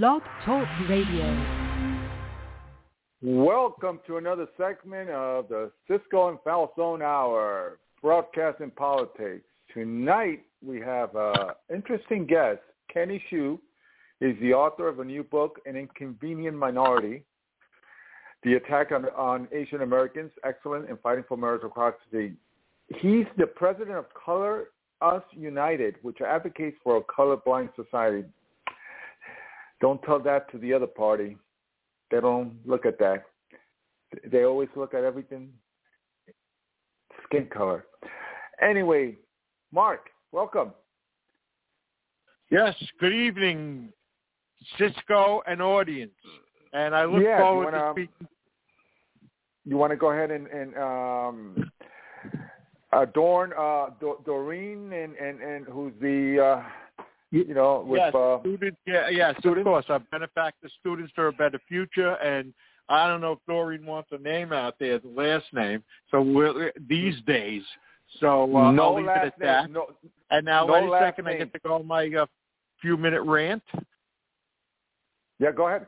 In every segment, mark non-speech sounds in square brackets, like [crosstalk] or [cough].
Blog Talk Radio. Welcome to another segment of the Cisco and Falzon Hour, broadcasting politics. Tonight we have an interesting guest, Kenny Xu. is the author of a new book, An Inconvenient Minority, The Attack on, on Asian Americans, Excellent in Fighting for Meritocracy. He's the president of Color Us United, which advocates for a colorblind society. Don't tell that to the other party. They don't look at that. They always look at everything skin color. Anyway, Mark, welcome. Yes, good evening, Cisco and audience. And I look yeah, forward wanna, to speaking. You want to go ahead and, and um, adorn uh, Doreen and, and, and who's the uh, you know, with yes, uh, students. Yeah, yes, students? of course. Our benefactor students for a better future, and I don't know if Doreen wants a name out there, the last name. So we're, these days, so uh, no I'll leave it at that. name. No, and now, no wait a second, I get to go on my uh, few minute rant. yeah, go ahead.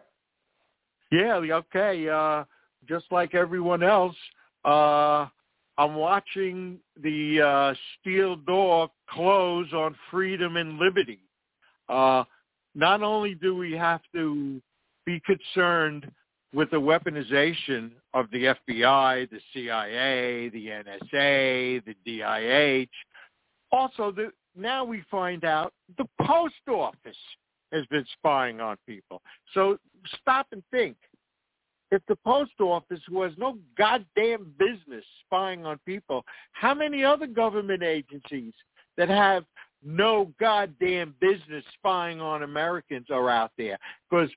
Yeah, okay. Uh, just like everyone else, uh, I'm watching the uh, steel door close on freedom and liberty. Uh, not only do we have to be concerned with the weaponization of the FBI, the CIA, the NSA, the DIH, also the, now we find out the post office has been spying on people. So stop and think. If the post office who has no goddamn business spying on people, how many other government agencies that have no goddamn business spying on Americans are out there? Because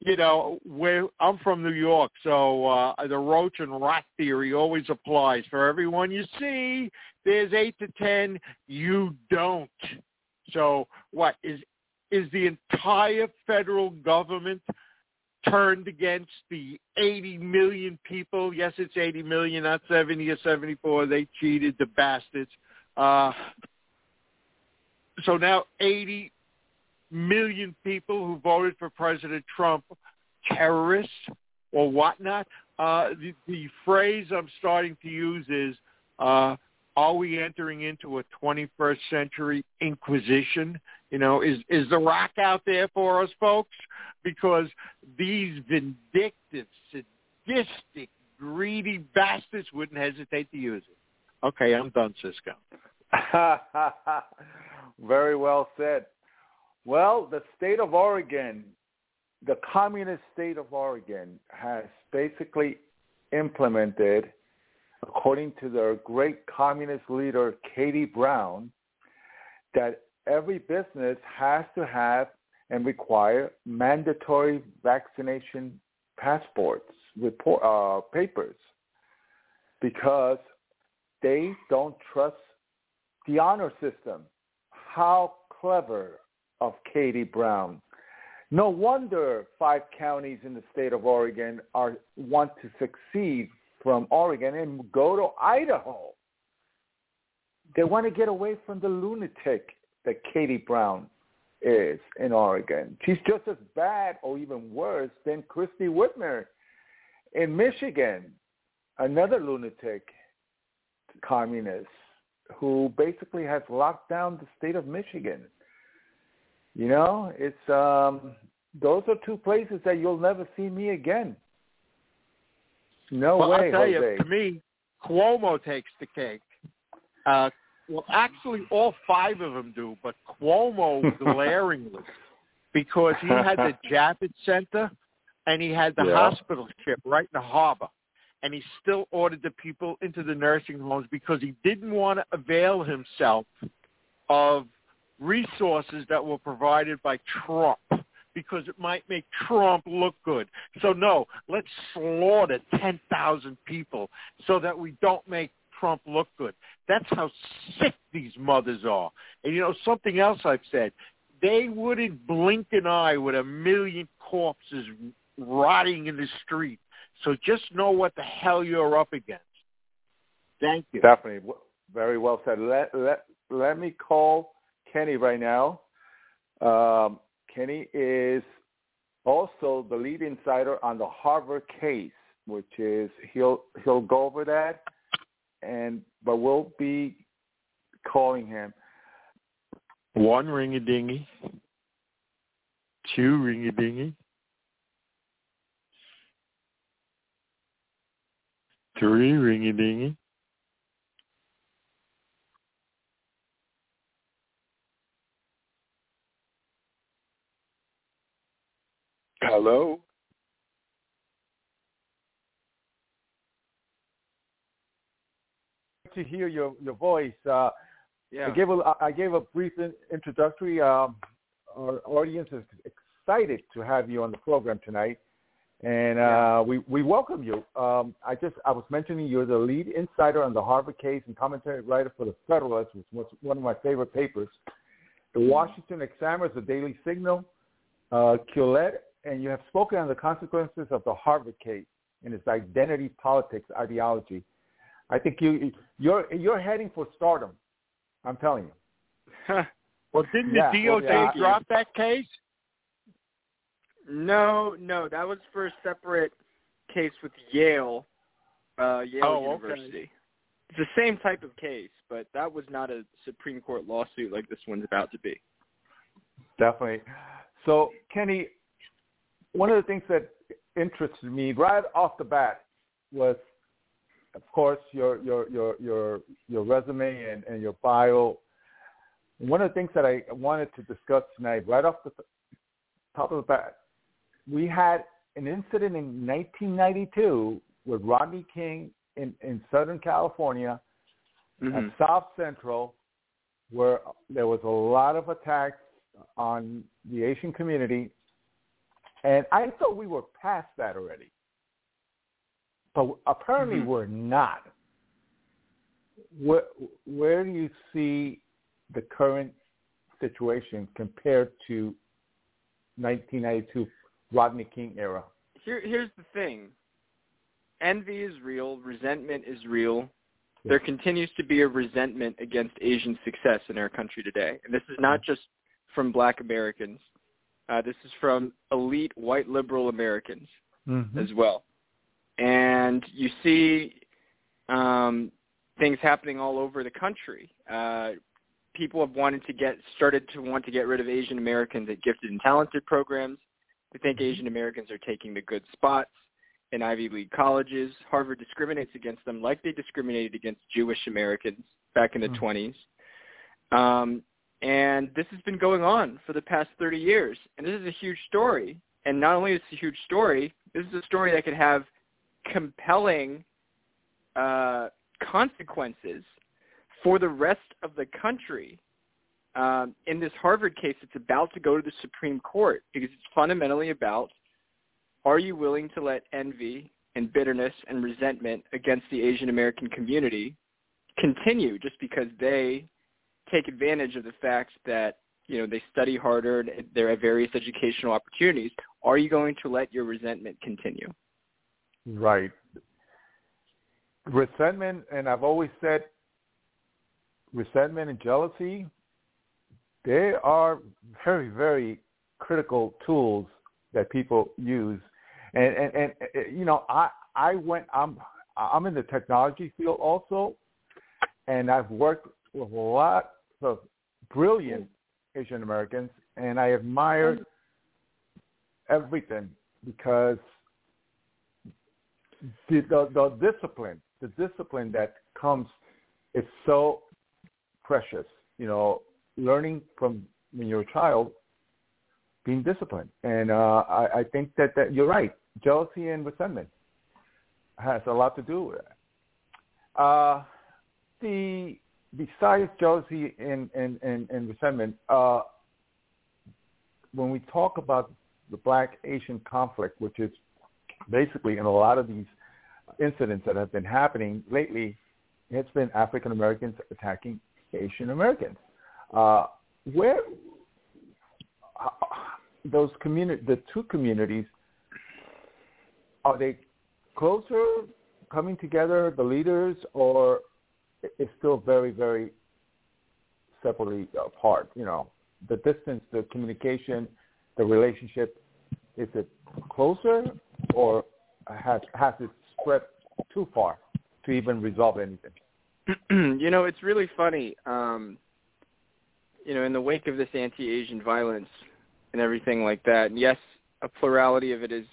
you know, where I'm from New York, so uh, the roach and rat theory always applies. For everyone you see, there's eight to ten you don't. So what is is the entire federal government turned against the 80 million people? Yes, it's 80 million, not 70 or 74. They cheated, the bastards. Uh, so now 80 million people who voted for President Trump, terrorists or whatnot. Uh, the, the phrase I'm starting to use is, uh, are we entering into a 21st century inquisition? You know, is, is the rock out there for us, folks? Because these vindictive, sadistic, greedy bastards wouldn't hesitate to use it. Okay, I'm done, Cisco. [laughs] Very well said. Well, the state of Oregon, the communist state of Oregon, has basically implemented, according to their great communist leader, Katie Brown, that every business has to have and require mandatory vaccination passports, report, uh, papers, because they don't trust the honor system. How clever of Katie Brown. No wonder five counties in the state of Oregon are want to succeed from Oregon and go to Idaho. They want to get away from the lunatic that Katie Brown is in Oregon. She's just as bad or even worse than Christy Whitmer in Michigan, another lunatic communist who basically has locked down the state of Michigan. You know, it's um those are two places that you'll never see me again. No well, way, I'll tell Jose. you, to me, Cuomo takes the cake. Uh, well, actually, all five of them do, but Cuomo [laughs] glaringly, because he had the Javits Center and he had the Yeah. hospital ship right in the harbor, and he still ordered the people into the nursing homes because he didn't want to avail himself of resources that were provided by Trump because it might make Trump look good. So no, let's slaughter 10,000 people so that we don't make Trump look good. That's how sick these mothers are. And you know, something else I've said, they wouldn't blink an eye with a million corpses rotting in the street. So just know what the hell you're up against. Thank you. Definitely, very well said. Let let let me call Kenny right now. Um, Kenny is also the lead insider on the Harvard case, which is he'll he'll go over that, and but we'll be calling him. One ring a dingy, two ring a dingy, three ringy dingy. Hello. To hear your your voice, uh, Yeah. I gave a I gave a brief introductory. Um, our audience is excited to have you on the program tonight, and uh, we we welcome you. Um, I just I was mentioning you're the lead insider on the Harvard case and commentary writer for the Federalist, which was one of my favorite papers. The Washington Examiner, the Daily Signal, uh, Quillette, and you have spoken on the consequences of the Harvard case and its identity politics ideology. I think you you're you're heading for stardom. I'm telling you. [laughs] Well, didn't Yeah, the well, DOJ yeah. drop that case? No, no, that was for a separate case with Yale, uh, Yale Oh, okay. University. It's the same type of case, but that was not a Supreme Court lawsuit like this one's about to be. Definitely. So, Kenny, one of the things that interested me right off the bat was, of course, your your your your your resume and, and your bio. One of the things that I wanted to discuss tonight, right off the top of the bat, we had an incident in 1992 with Rodney King in, in Southern California Mhm. at South Central, where there was a lot of attacks on the Asian community, and I thought we were past that already, but apparently Mhm. we're not. Where where do you see the current situation compared to 1992 Rodney King era? Here, here's the thing. Envy is real. Resentment is real. Yeah. There continues to be a resentment against Asian success in our country today. And this is not just from black Americans. Uh, this is from elite white liberal Americans Mm-hmm. as well. And you see um, things happening all over the country. Uh, people have wanted to get started to want to get rid of Asian Americans at gifted and talented programs. They think Asian Americans are taking the good spots in Ivy League colleges. Harvard discriminates against them like they discriminated against Jewish Americans back in the Mhm. 20s. Um, and this has been going on for the past 30 years. And this is a huge story. And not only is it a huge story, this is a story that could have compelling uh, consequences for the rest of the country. Um, in this Harvard case, it's about to go to the Supreme Court because it's fundamentally about are you willing to let envy and bitterness and resentment against the Asian American community continue just because they take advantage of the fact that you know they study harder and there are at various educational opportunities are you going to let your resentment continue Right. Resentment, and I've always said resentment and jealousy, they are very, very critical tools that people use. And, and, and uh, you know, I, I went, I'm, I'm in the technology field also, and I've worked with a lot of brilliant Asian Americans, and I admire everything because the, the the discipline, the discipline that comes, is so precious. You know, learning from when you're a child, being disciplined, and uh, I, I think that, that you're right. Jealousy and resentment has a lot to do with it. Uh, the besides jealousy and and and, and resentment, uh, when we talk about the Black Asian conflict, which is basically in a lot of these incidents that have been happening lately, it's been African Americans attacking Asian Americans. Uh, where uh, those community, the two communities, are they closer, coming together, the leaders, or it's still very, very separately apart? You know, the distance, the communication, the relationship Is it closer, or has has it spread too far to even resolve anything? [clears throat] you know, it's really funny. Um, you know, in the wake of this anti-Asian violence and everything like that, and yes, a plurality of it is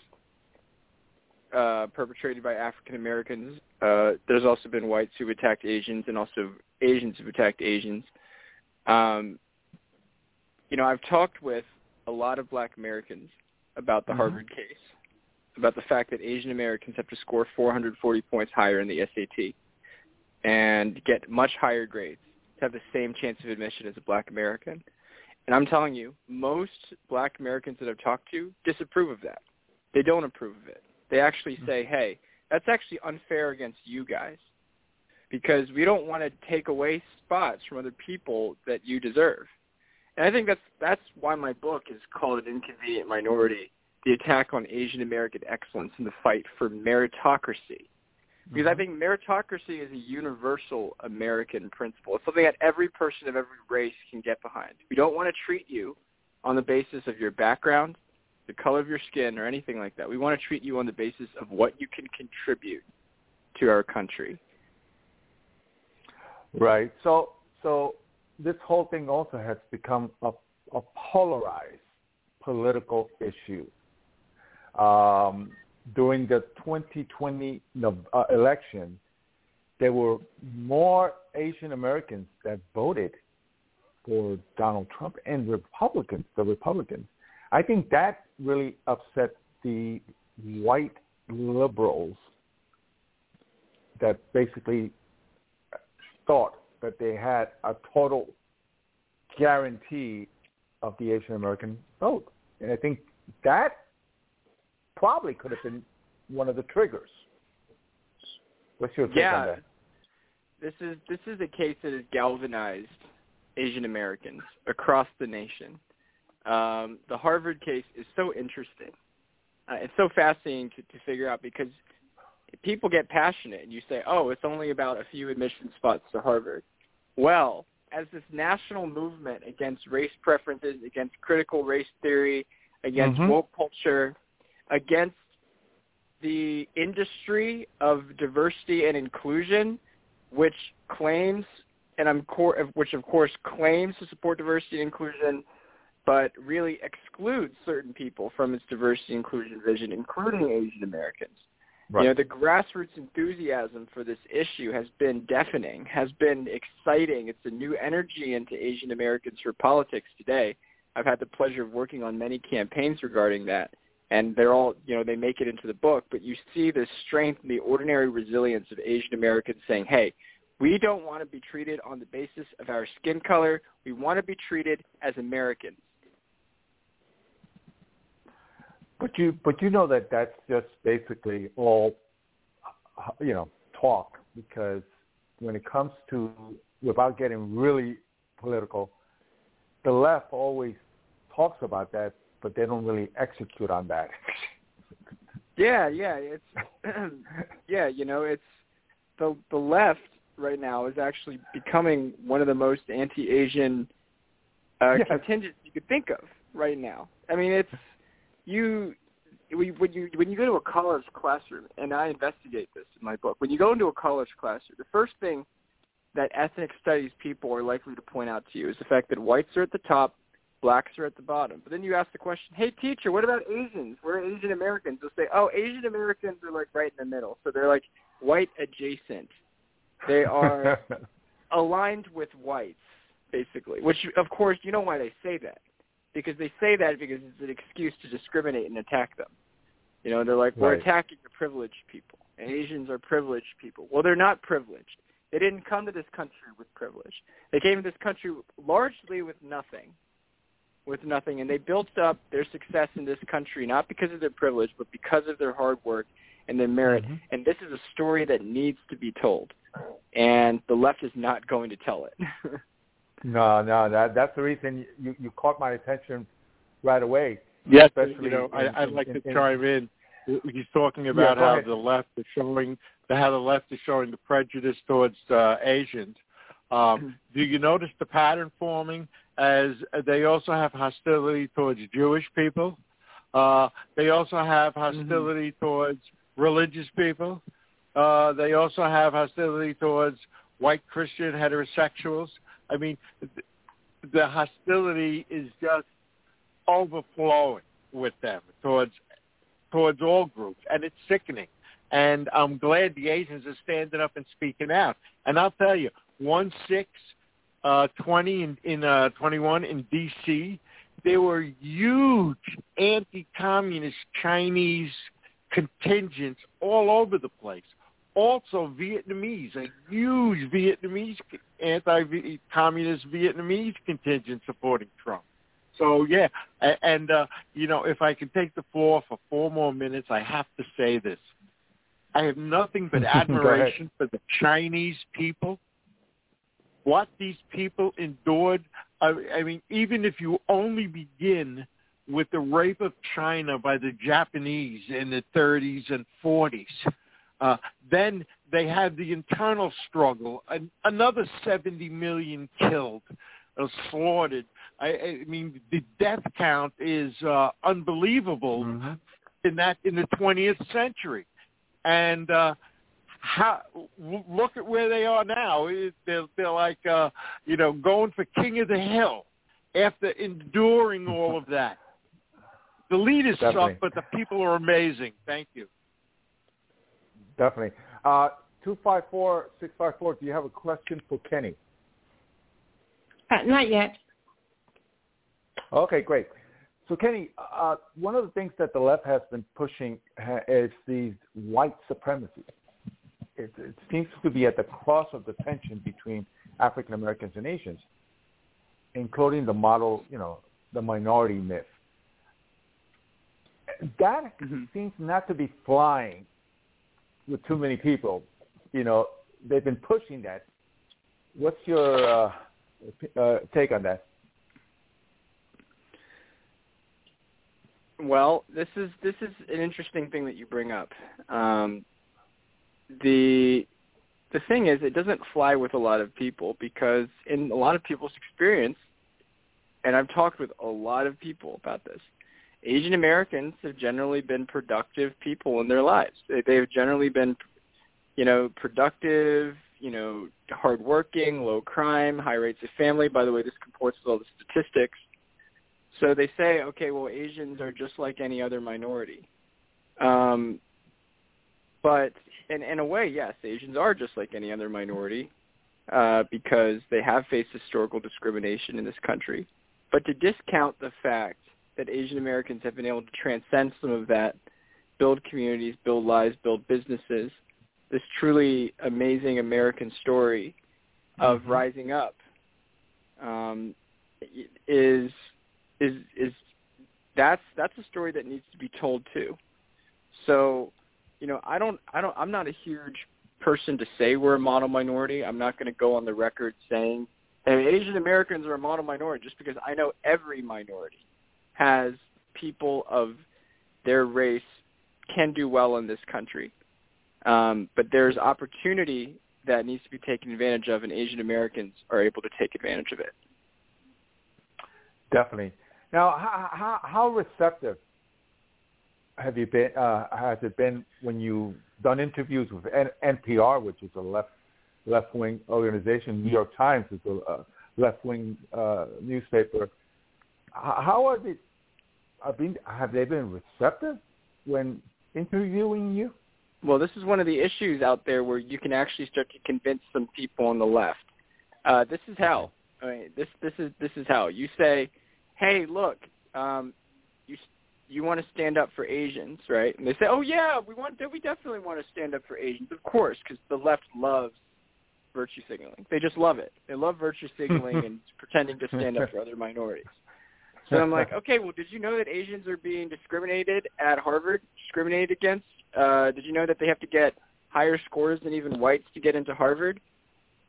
uh, perpetrated by African Americans. Uh, there's also been whites who've attacked Asians, and also Asians who've attacked Asians. Um, you know, I've talked with a lot of Black Americans about the mm-hmm. Harvard case, about the fact that Asian Americans have to score 440 points higher in the SAT and get much higher grades have the same chance of admission as a Black American. And I'm telling you, most Black Americans that I've talked to disapprove of that. They don't approve of it. They actually say, mm-hmm. hey, that's actually unfair against you guys because we don't want to take away spots from other people that you deserve. And I think that's that's why my book is called An Inconvenient Minority, the attack on Asian American excellence and the fight for meritocracy. Because mm-hmm. I think meritocracy is a universal American principle. It's something that every person of every race can get behind. We don't want to treat you on the basis of your background, the color of your skin, or anything like that. We want to treat you on the basis of what you can contribute to our country. Right. So so this whole thing also has become a, a polarized political issue. Um, during the 2020 uh, election, there were more Asian Americans that voted for Donald Trump and Republicans, the Republicans. I think that really upset the white liberals that basically thought that they had a total guarantee of the Asian American vote. And I think that probably could have been one of the triggers. What's your take yeah, on that? This is this is a case that has galvanized Asian Americans across the nation. Um, the Harvard case is so interesting. Uh, it's so fascinating to, to figure out because people get passionate and you say, oh, it's only about a few admission spots to Harvard. Well, as this national movement against race preferences, against critical race theory, against mm-hmm. woke culture, against the industry of diversity and inclusion, which claims, and I'm cor- which of course claims to support diversity and inclusion, but really excludes certain people from its diversity and inclusion vision, including Asian Americans. Right. You know, the grassroots enthusiasm for this issue has been deafening, has been exciting. It's a new energy into Asian Americans for politics today. I've had the pleasure of working on many campaigns regarding that, and they're all, you know, they make it into the book. But you see the strength and the ordinary resilience of Asian Americans saying, "Hey, we don't want to be treated on the basis of our skin color. We want to be treated as Americans." But you, but you know that that's just basically all, you know, talk because when it comes to, without getting really political, the left always talks about that, but they don't really execute on that. [laughs] yeah, yeah, it's [clears throat] yeah, you know, it's the the left right now is actually becoming one of the most anti-Asian uh, yes. contingents you could think of right now. I mean, it's you when you when you go to a college classroom, and I investigate this in my book, when you go into a college classroom, the first thing that ethnic studies people are likely to point out to you is the fact that whites are at the top, blacks are at the bottom. But then you ask the question, "Hey, teacher, what about Asians? We're Asian Americans." They'll say, "Oh, Asian Americans are like right in the middle, so they're like white adjacent. They are [laughs] aligned with whites, basically." Which, of course, you know why they say that because they say that because it's an excuse to discriminate and attack them. You know, they're like, we're right. attacking the privileged people. And Asians are privileged people. Well, they're not privileged. They didn't come to this country with privilege. They came to this country largely with nothing, with nothing, and they built up their success in this country not because of their privilege, but because of their hard work and their merit. Mm-hmm. And this is a story that needs to be told, and the left is not going to tell it. [laughs] No, no, that that's the reason you you caught my attention right away. Yes, you know, in, I, I'd like in, to in, chime in. He's talking about yeah, how the left is showing how the left is showing the prejudice towards uh, Asians. Um, [clears throat] do you notice the pattern forming as they also have hostility towards Jewish people? Uh, they also have hostility mm-hmm. towards religious people. Uh, they also have hostility towards white Christian heterosexuals. I mean, the hostility is just overflowing with them towards towards all groups, and it's sickening. And I'm glad the Asians are standing up and speaking out. And I'll tell you, one six uh, twenty in, in uh, twenty one in D.C. There were huge anti-communist Chinese contingents all over the place. Also Vietnamese, a huge Vietnamese anti-communist Vietnamese contingent supporting Trump. So yeah, and uh, you know, if I can take the floor for four more minutes, I have to say this: I have nothing but [laughs] admiration for the Chinese people. What these people endured. I, I mean, even if you only begin with the rape of China by the Japanese in the 30s and 40s, uh, then they had the internal struggle, an, another 70 million killed, uh, slaughtered. I, I mean, the death count is uh, unbelievable mm-hmm. in that in the 20th century, and uh, how look at where they are now. They're, they're like uh, you know going for king of the hill after enduring all of that. The leaders Definitely. suck, but the people are amazing. Thank you. Definitely. Uh, 254-654, do you have a question for Kenny? Uh, not yet. Okay, great. So Kenny, uh, one of the things that the left has been pushing is these white supremacy. It, it seems to be at the cross of the tension between African Americans and Asians, including the model, you know, the minority myth. That mm-hmm. seems not to be flying with too many people. You know, they've been pushing that. What's your uh, uh, take on that? Well, this is this is an interesting thing that you bring up. Um, the the thing is, it doesn't fly with a lot of people because in a lot of people's experience, and I've talked with a lot of people about this. Asian Americans have generally been productive people in their lives. They, they've generally been, you know, productive, you know, hardworking, low crime, high rates of family. By the way, this comports with all the statistics. So they say, okay, well, Asians are just like any other minority. Um, but in, in a way, yes, Asians are just like any other minority uh, because they have faced historical discrimination in this country. But to discount the fact that Asian Americans have been able to transcend some of that, build communities, build lives, build businesses, this truly amazing American story of mm-hmm. rising up um, is is is that's that's a story that needs to be told too. So, you know, I don't I don't I'm not a huge person to say we're a model minority. I'm not going to go on the record saying hey, Asian Americans are a model minority just because I know every minority has people of their race can do well in this country. Um, but there's opportunity that needs to be taken advantage of, and Asian Americans are able to take advantage of it. Definitely. Now, how, how, how receptive have you been? Uh, has it been when you've done interviews with N- NPR, which is a left left wing organization? New York Times is a uh, left wing uh, newspaper. How are they? Have, been, have they been receptive when interviewing you? Well, this is one of the issues out there where you can actually start to convince some people on the left. Uh, this is how. I mean, this this is this is how you say, "Hey, look, um, you want to stand up for Asians, right?" And they say, "Oh yeah, we want we definitely want to stand up for Asians, of course, because the left loves virtue signaling. They just love it. They love virtue signaling [laughs] and pretending to stand up for other minorities." So I'm like, [laughs] okay, well, did you know that Asians are being discriminated at Harvard, discriminated against? Uh, did you know that they have to get higher scores than even whites to get into Harvard?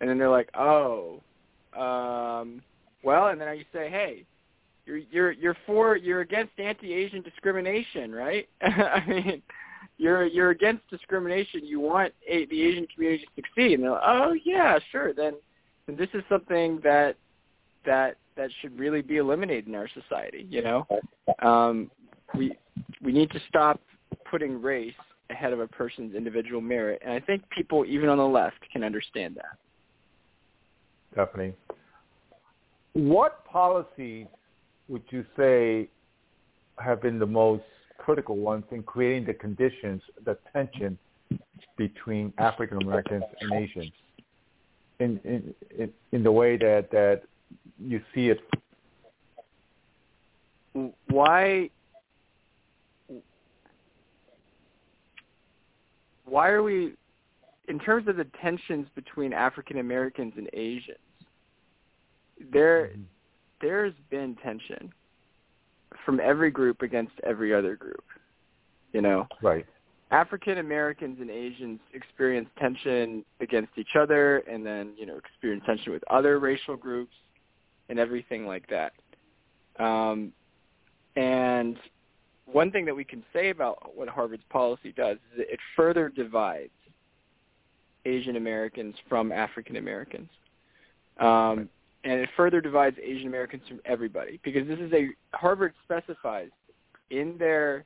And then they're like, oh, um, well, and then I say, hey, you're you're you're for you're against anti-Asian discrimination, right? [laughs] I mean, you're you're against discrimination. You want a, the Asian community to succeed. And they're like, oh yeah, sure. Then, then this is something that that that should really be eliminated in our society. You know, um, we we need to stop putting race ahead of a person's individual merit, and I think people, even on the left, can understand that. Definitely. What policies would you say have been the most critical ones in creating the conditions, the tension between African Americans and Asians, in, in in in the way that that you see it? Why why are we in terms of the tensions between African Americans and Asians? There mm-hmm. There's been tension from every group against every other group. You know. Right. African Americans and Asians experience tension against each other and then, you know, experience tension with other racial groups and everything like that. Um, and one thing that we can say about what Harvard's policy does is it further divides Asian Americans from African Americans. Um, and it further divides Asian Americans from everybody because this is a Harvard specifies in their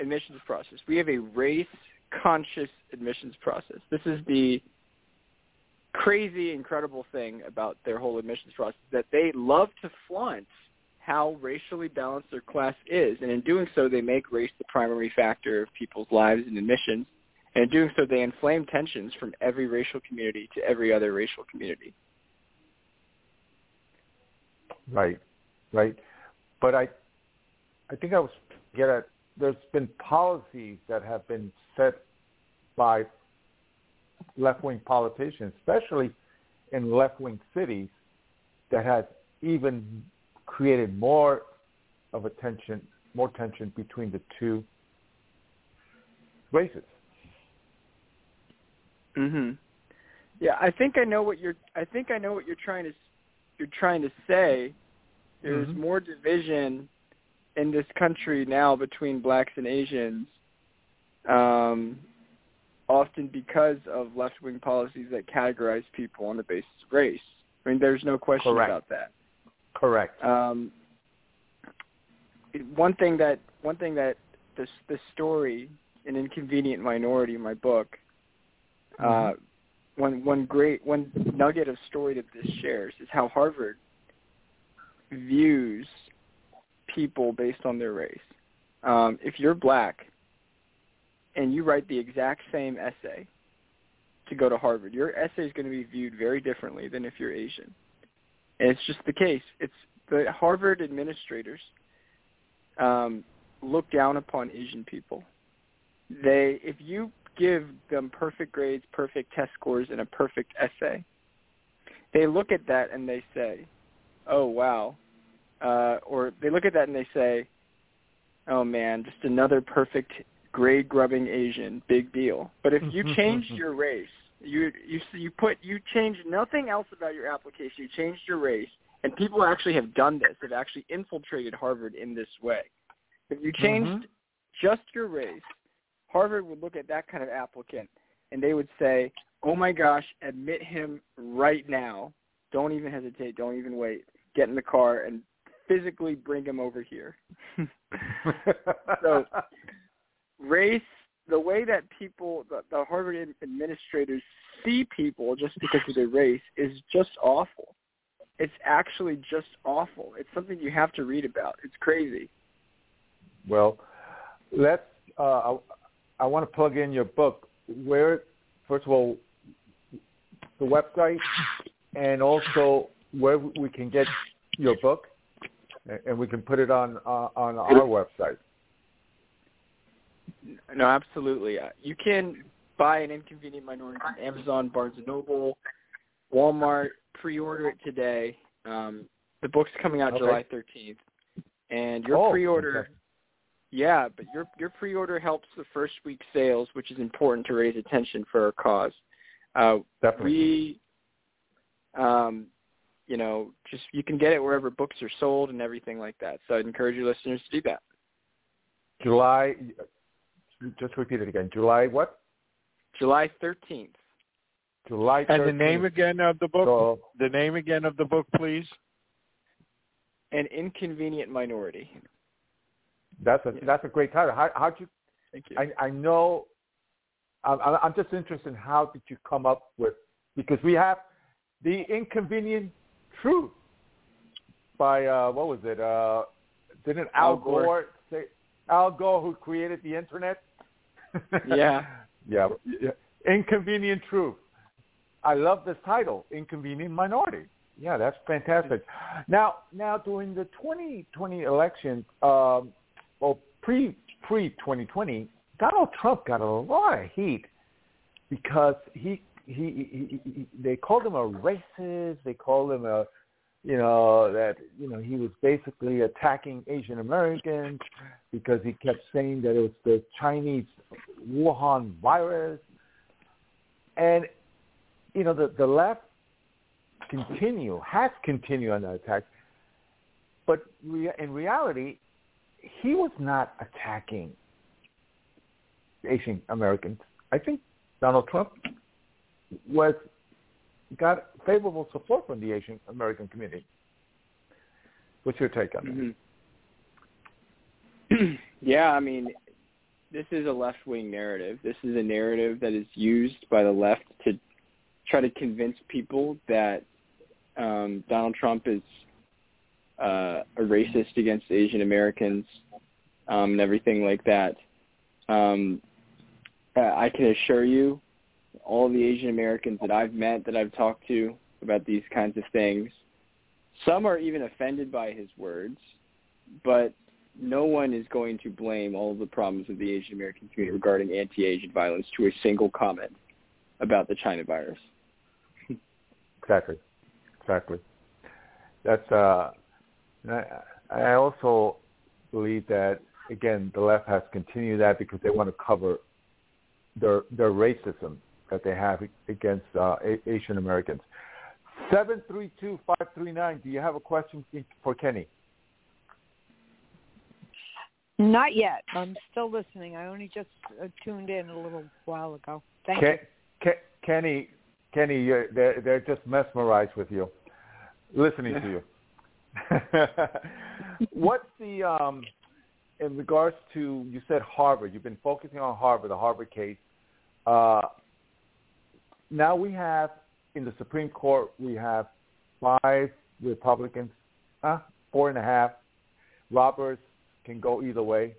admissions process. We have a race conscious admissions process. This is the crazy, incredible thing about their whole admissions process that they love to flaunt how racially balanced their class is, and in doing so, they make race the primary factor of people's lives and admissions. And in doing so, they inflame tensions from every racial community to every other racial community. Right, right. But I, I think I was get at. There's been policies that have been set by left-wing politicians, especially in left-wing cities, that has even created more of a tension, more tension between the two races. Mhm. Yeah, I think I know what you're. I think I know what you're trying to. You're trying to say. There's mm-hmm. more division in this country now between blacks and Asians, um, often because of left-wing policies that categorize people on the basis of race. I mean, there's no question Correct. about that. Correct. Um, one thing that one thing that this the story, an inconvenient minority, in my book, uh, mm-hmm. uh, one one great one nugget of story that this shares is how Harvard views people based on their race. Um, if you're black and you write the exact same essay to go to Harvard, your essay is going to be viewed very differently than if you're Asian. And it's just the case. It's the Harvard administrators um, look down upon Asian people. They, if you give them perfect grades, perfect test scores, and a perfect essay, they look at that and they say, "Oh wow," uh, or they look at that and they say, "Oh man, just another perfect grade grubbing Asian, big deal." But if you change [laughs] your race you you you put you changed nothing else about your application. You changed your race, and people actually have done this. They've actually infiltrated Harvard in this way. If you changed mm-hmm. just your race, Harvard would look at that kind of applicant and they would say, "Oh my gosh, admit him right now. Don't even hesitate. Don't even wait. Get in the car and physically bring him over here." [laughs] so race the way that people, the, the Harvard administrators see people just because of their race is just awful. It's actually just awful. It's something you have to read about. It's crazy. Well, let's. Uh, I, want to plug in your book. Where, first of all, the website, and also where we can get your book, and we can put it on uh, on our website. No, absolutely. Uh, you can buy an Inconvenient Minority on Amazon, Barnes and Noble, Walmart. Pre-order it today. Um, the book's coming out okay. July 13th, and your oh, pre-order. Okay. Yeah, but your your pre-order helps the first week sales, which is important to raise attention for our cause. Uh, Definitely. We, um, you know, just you can get it wherever books are sold and everything like that. So I'd encourage your listeners to do that. July just repeat it again. July what? July 13th. July 13th. And the name again of the book? So, the name again of the book, please? An Inconvenient Minority. That's a Yeah. that's a great title. How how'd you? Thank you. I I know. I'm I'm just interested in how did you come up with because we have the inconvenient truth by uh what was it? Uh didn't Al, Al Gore. Gore say Al Gore who created the internet? [laughs] Yeah. yeah. yeah. Inconvenient truth. I love this title, Inconvenient Minority. Yeah, that's fantastic. Now, now during the 2020 election, um, well, pre pre 2020, Donald Trump got a lot of heat because he he, he, he they called him a racist. They called him a you know that you know he was basically attacking Asian Americans because he kept saying that it was the Chinese Wuhan virus, and you know the the left continue has continued on that attack, but in reality, he was not attacking Asian Americans. I think Donald Trump was got favorable support from the Asian American community. What's your take on that? Mhm. [clears throat] yeah, I mean, this is a left-wing narrative. This is a narrative that is used by the left to try to convince people that um, Donald Trump is uh, a racist against Asian Americans um, and everything like that. Um, I can assure you, all the Asian Americans that I've met, that I've talked to about these kinds of things, some are even offended by his words, but no one is going to blame all the problems of the Asian American community regarding anti-Asian violence to a single comment about the China virus. [laughs] Exactly, exactly. That's. Uh, I, I also believe that again the left has continued that because they want to cover their their racism that they have against uh, A- Asian Americans. Seven three two five three nine. Do you have a question for Kenny? Not yet. I'm still listening. I only just uh, tuned in a little while ago. Thank Ken, Ken, Kenny, Kenny, you're, they're they're just mesmerized with you, listening to you. [laughs] What's the um, in regards to you said Harvard? You've been focusing on Harvard, the Harvard case. Uh, now we have in the Supreme Court we have five Republicans, uh, four and a half. Roberts can go either way,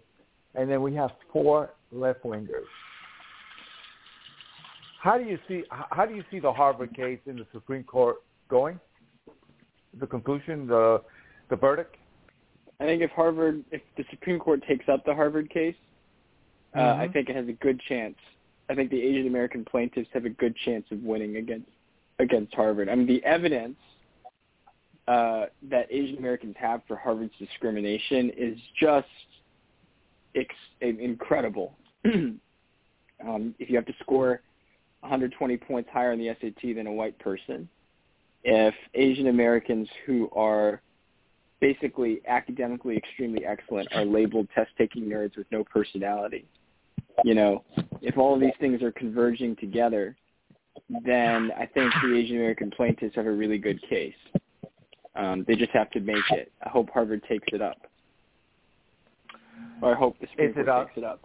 and then we have four left wingers. How do you see how do you see the Harvard case in the Supreme Court going? The conclusion, the the verdict. I think if Harvard, if the Supreme Court takes up the Harvard case, uh, I Mhm. think it has a good chance. I think the Asian American plaintiffs have a good chance of winning against against Harvard. I mean, the evidence uh, that Asian Americans have for Harvard's discrimination is just ex- incredible. [clears throat] um, if you have to score 120 points higher on the SAT than a white person, if Asian Americans who are basically academically extremely excellent are labeled test-taking nerds with no personality, you know, if all of these things are converging together, then I think the Asian American plaintiffs have a really good case. Um, they just have to make it. I hope Harvard takes it up. Or I hope the Supreme Court up? takes it up.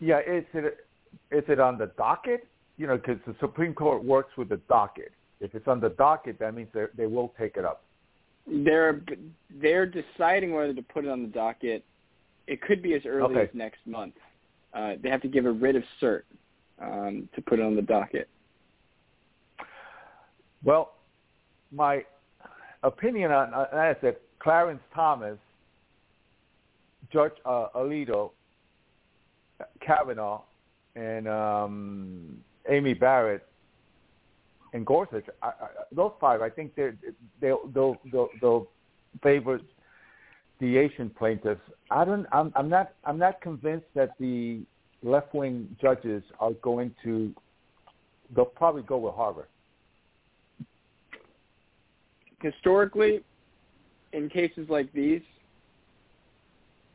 Yeah, is it is it on the docket? You know, because the Supreme Court works with the docket. If it's on the docket, that means they they will take it up. They're they're deciding whether to put it on the docket. It could be as early Okay. as next month. Uh, they have to give a writ of cert um, to put it on the docket. Well, my opinion on on that is that Clarence Thomas, Judge uh, Alito, Kavanaugh, and um, Amy Barrett and Gorsuch, I, I, those five, I think they're, they'll, they'll, they'll, they'll favor the Asian plaintiffs. I don't. I'm, I'm not. I'm not convinced that the left-wing judges are going to. They'll probably go with Harvard. Historically, in cases like these,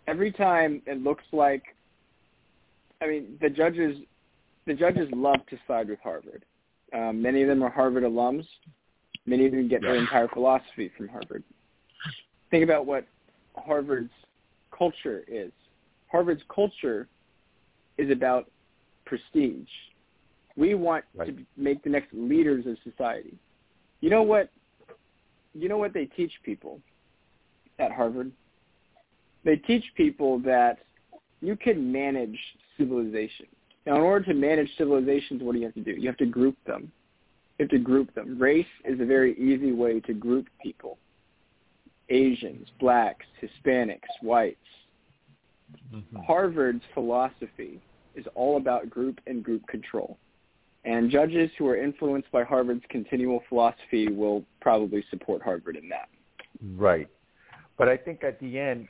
every time it looks like, I mean, the judges, the judges love to side with Harvard. Um, many of them are Harvard alums. Many of them get their entire philosophy from Harvard. Think about what Harvard's culture is. Harvard's culture is about prestige. We want Right. to make the next leaders of society. You know what? You know what they teach people at Harvard? They teach people that you can manage civilization. Now, in order to manage civilizations, what do you have to do? You have to group them. You have to group them. Race is a very easy way to group people. Asians, blacks, Hispanics, whites. Harvard's philosophy is all about group and group control. And judges who are influenced by Harvard's continual philosophy will probably support Harvard in that. Right. But I think at the end,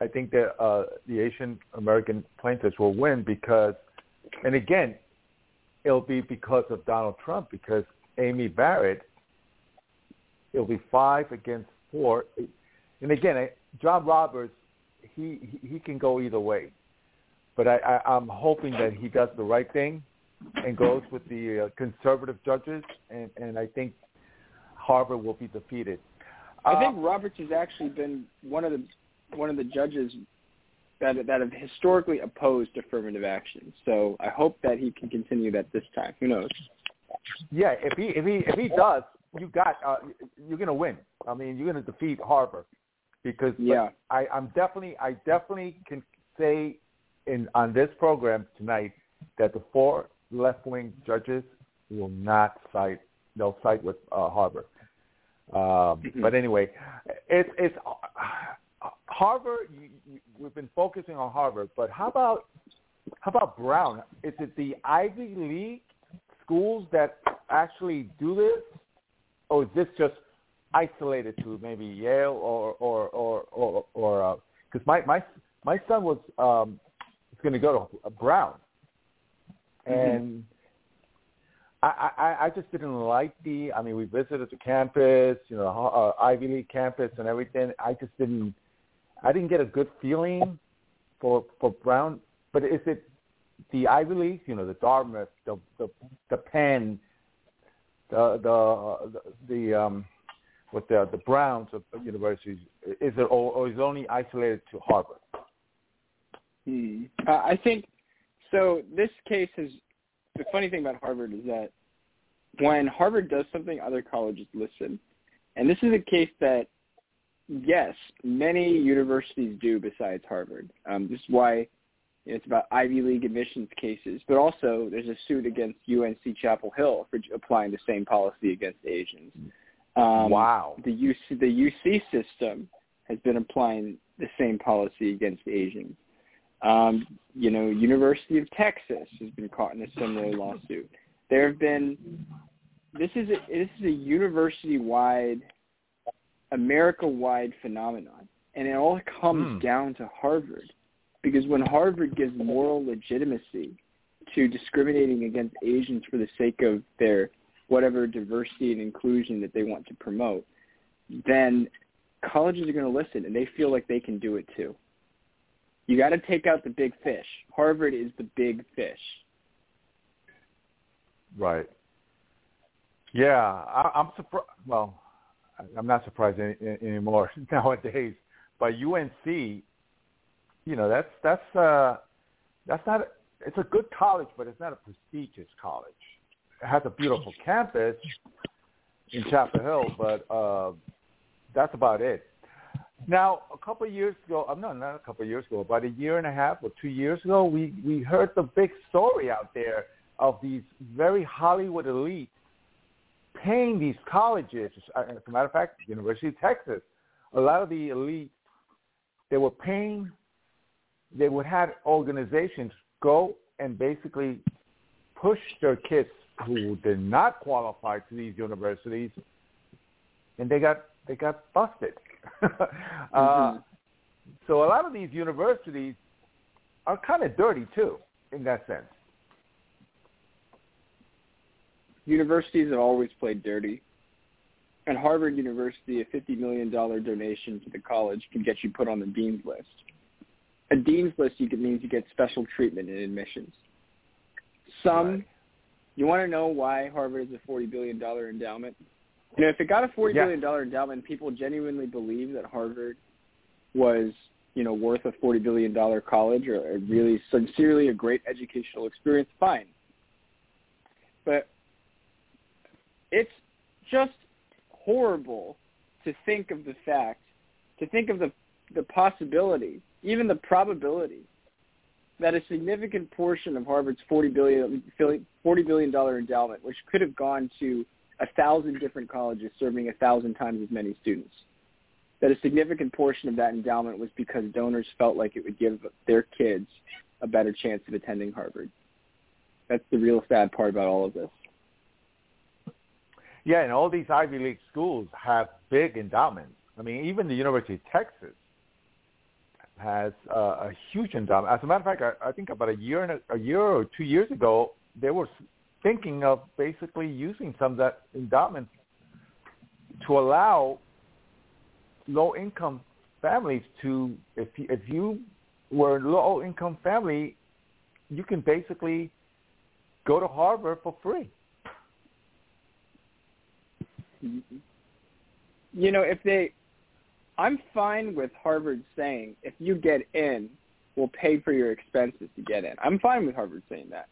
I think that uh, the Asian American plaintiffs will win because, and again, it'll be because of Donald Trump because Amy Barrett, it'll be five against four. And again, John Roberts, he, he can go either way, but I, I I'm hoping that he does the right thing and goes with the uh, conservative judges, and and I think Harvard will be defeated. I Uh, think Roberts has actually been one of the one of the judges that that have historically opposed affirmative action. So I hope that he can continue that this time. Who knows? Yeah, if he if he if he does, you got uh, you're gonna win. I mean, you're gonna defeat Harvard because Yeah. I I'm definitely I definitely can say in on this program tonight that the four left wing judges will not cite they'll cite with uh, Harvard. Um, Mhm. but anyway, it's it's uh, Harvard. You, you, we've been focusing on Harvard, but how about how about Brown? Is it the Ivy League schools that actually do this, or is this just isolated to maybe Yale or or or or or because my my my son was um going to go to Brown, and I, I I just didn't like the. I mean, we visited the campus, you know, uh, Ivy League campus and everything. I just didn't. I didn't get a good feeling for for Brown. But is it the Ivy League? You know, the Dartmouth, the the the Penn, the the the um, with the the Browns of of universities? Is it or, or is it only isolated to Harvard? Hmm. Uh, I think so. This case is the funny thing about Harvard is that when Harvard does something, other colleges listen, and this is a case that yes, many universities do besides Harvard. Um, this is why it's about Ivy League admissions cases, but also there's a suit against UNC Chapel Hill for applying the same policy against Asians. Um, wow. The UC the UC system has been applying the same policy against Asians. Um, you know, University of Texas has been caught in a similar lawsuit. There have been this is a, this is a university-wide, America-wide phenomenon, and it all comes Hmm. down to Harvard, because when Harvard gives moral legitimacy to discriminating against Asians for the sake of their whatever diversity and inclusion that they want to promote, then colleges are going to listen, and they feel like they can do it too. You got to take out the big fish. Harvard is the big fish. Right. Yeah, I, I'm surprised. Well, I'm not surprised any, anymore [laughs] nowadays. But UNC, you know, that's that's uh, that's not. It's a good college, but it's not a prestigious college. It has a beautiful campus in Chapel Hill, but uh, that's about it. Now, a couple of years ago, uh, no, not a couple of years ago, about a year and a half or two years ago, we we heard the big story out there of these very Hollywood elites paying these colleges. As a matter of fact, University of Texas, a lot of the elites, they were paying. They would have organizations go and basically push their kids who did not qualify to these universities, and they got they got busted. [laughs] uh, so a lot of these universities are kind of dirty too, in that sense. Universities have always played dirty. At Harvard University, a $50 million donation to the college can get you put on the dean's list. A dean's list you get, means you get special treatment in admissions. Some, Right. you want to know why Harvard is a $40 billion endowment? You know, if it got a 40 Yeah. billion dollar endowment, people genuinely believe that Harvard was, you know, worth a forty billion dollar college or a really sincerely a great educational experience, fine. But it's just horrible to think of the fact, to think of the the possibility, even the probability, that a significant portion of Harvard's forty billion forty billion dollar endowment, which could have gone to a thousand different colleges serving a thousand times as many students, that a significant portion of that endowment was because donors felt like it would give their kids a better chance of attending Harvard. That's the real sad part about all of this. Yeah, and all these Ivy League schools have big endowments. I mean, even the University of Texas has uh, a huge endowment. As a matter of fact, I, I think about a year and a, a year or two years ago, they were thinking of basically using some of that endowment to allow low income families to if you, if you were a low income family, you can basically go to Harvard for free. You know, if they, I'm fine with Harvard saying if you get in, we'll pay for your expenses to get in. I'm fine with Harvard saying that.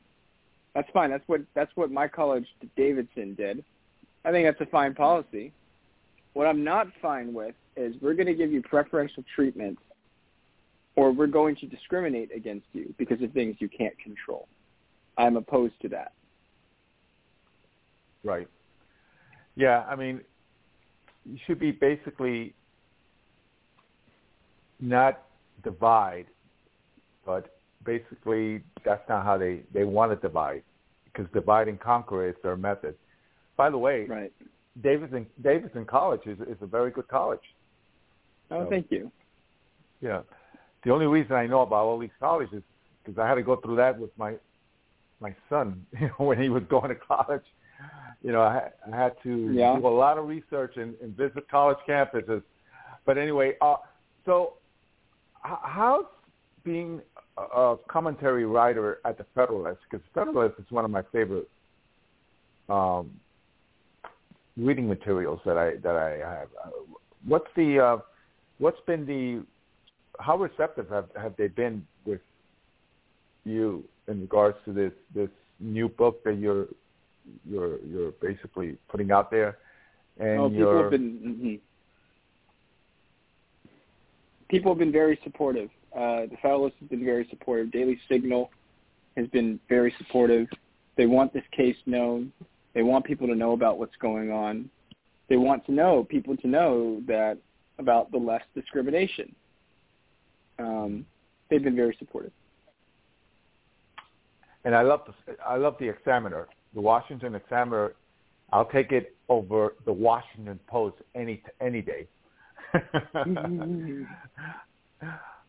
That's fine. That's what that's what my college, Davidson, did. I think that's a fine policy. What I'm not fine with is we're going to give you preferential treatment or we're going to discriminate against you because of things you can't control. I'm opposed to that. Right. Yeah, I mean, you should be basically not divide, but basically that's not how they they want to divide because divide and conquer is their method. By the way, right. Davidson Davidson College is is a very good college. Oh, so, thank you. Yeah, the only reason I know about all these colleges is because I had to go through that with my my son. You [laughs] know, when he was going to college, you know, I, I had to yeah. do a lot of research and, and visit college campuses. But anyway, uh, so how's being a commentary writer at the Federalist? Because Federalist is one of my favorite um, reading materials that I that I have. What's the uh, what's been the how receptive have have they been with you in regards to this this new book that you're you're you're basically putting out there and oh, people have been mm-hmm. people have been very supportive uh, the Federalist has been very supportive Daily Signal has been very supportive they want this case known they want people to know about what's going on they want to know people to know that about the less discrimination. Um, they've been very supportive. And I love the I love the Examiner, the Washington Examiner. I'll take it over the Washington Post any any day. [laughs]